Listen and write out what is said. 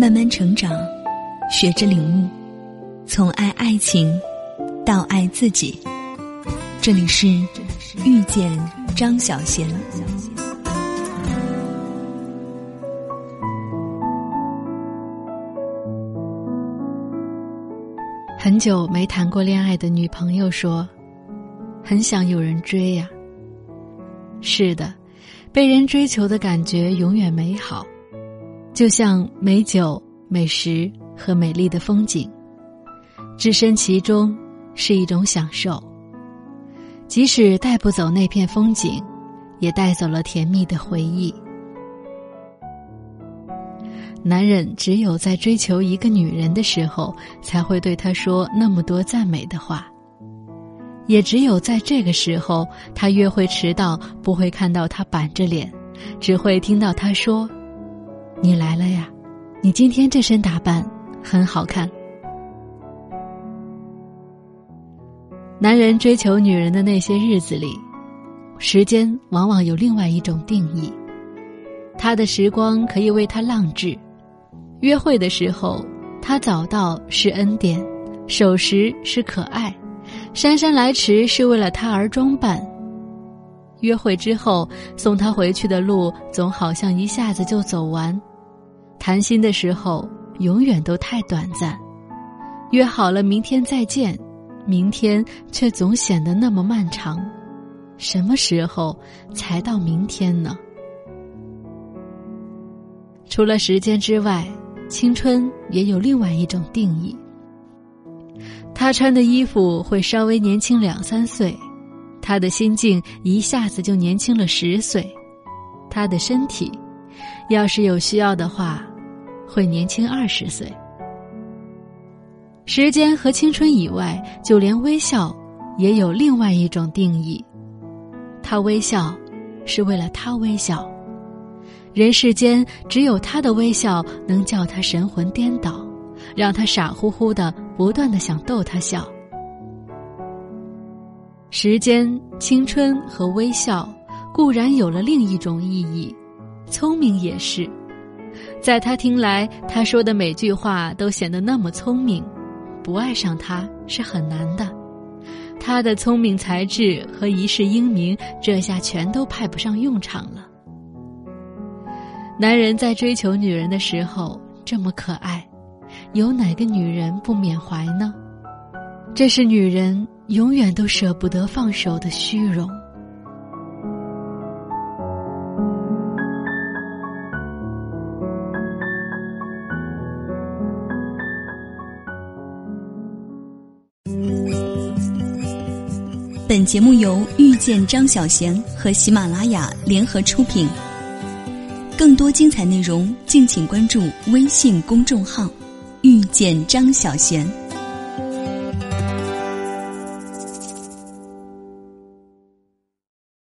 慢慢成长，学着领悟，从爱爱情到爱自己。这里是遇见张小贤。很久没谈过恋爱的女朋友说：“很想有人追呀。”是的，被人追求的感觉永远美好，就像美酒、美食和美丽的风景，置身其中是一种享受。即使带不走那片风景，也带走了甜蜜的回忆。男人只有在追求一个女人的时候，才会对她说那么多赞美的话。也只有在这个时候，他约会迟到不会看到他板着脸，只会听到他说：“你来了呀，你今天这身打扮很好看。”男人追求女人的那些日子里，时间往往有另外一种定义。他的时光可以为他浪掷，约会的时候，他早到是恩典，守时是可爱。姗姗来迟是为了他而装扮。约会之后送他回去的路总好像一下子就走完，谈心的时候永远都太短暂。约好了明天再见，明天却总显得那么漫长。什么时候才到明天呢？除了时间之外，青春也有另外一种定义。他穿的衣服会稍微年轻两三岁，他的心境一下子就年轻了十岁，他的身体，要是有需要的话，会年轻二十岁。时间和青春以外，就连微笑，也有另外一种定义。他微笑，是为了他微笑。人世间只有他的微笑，能叫他神魂颠倒，让他傻乎乎的。不断的想逗他笑，时间、青春和微笑固然有了另一种意义，聪明也是。在他听来，他说的每句话都显得那么聪明，不爱上他是很难的。他的聪明才智和一世英名，这下全都派不上用场了。男人在追求女人的时候这么可爱。有哪个女人不缅怀呢？这是女人永远都舍不得放手的虚荣。本节目由遇见张小贤和喜马拉雅联合出品。更多精彩内容，敬请关注微信公众号。遇见张小娴。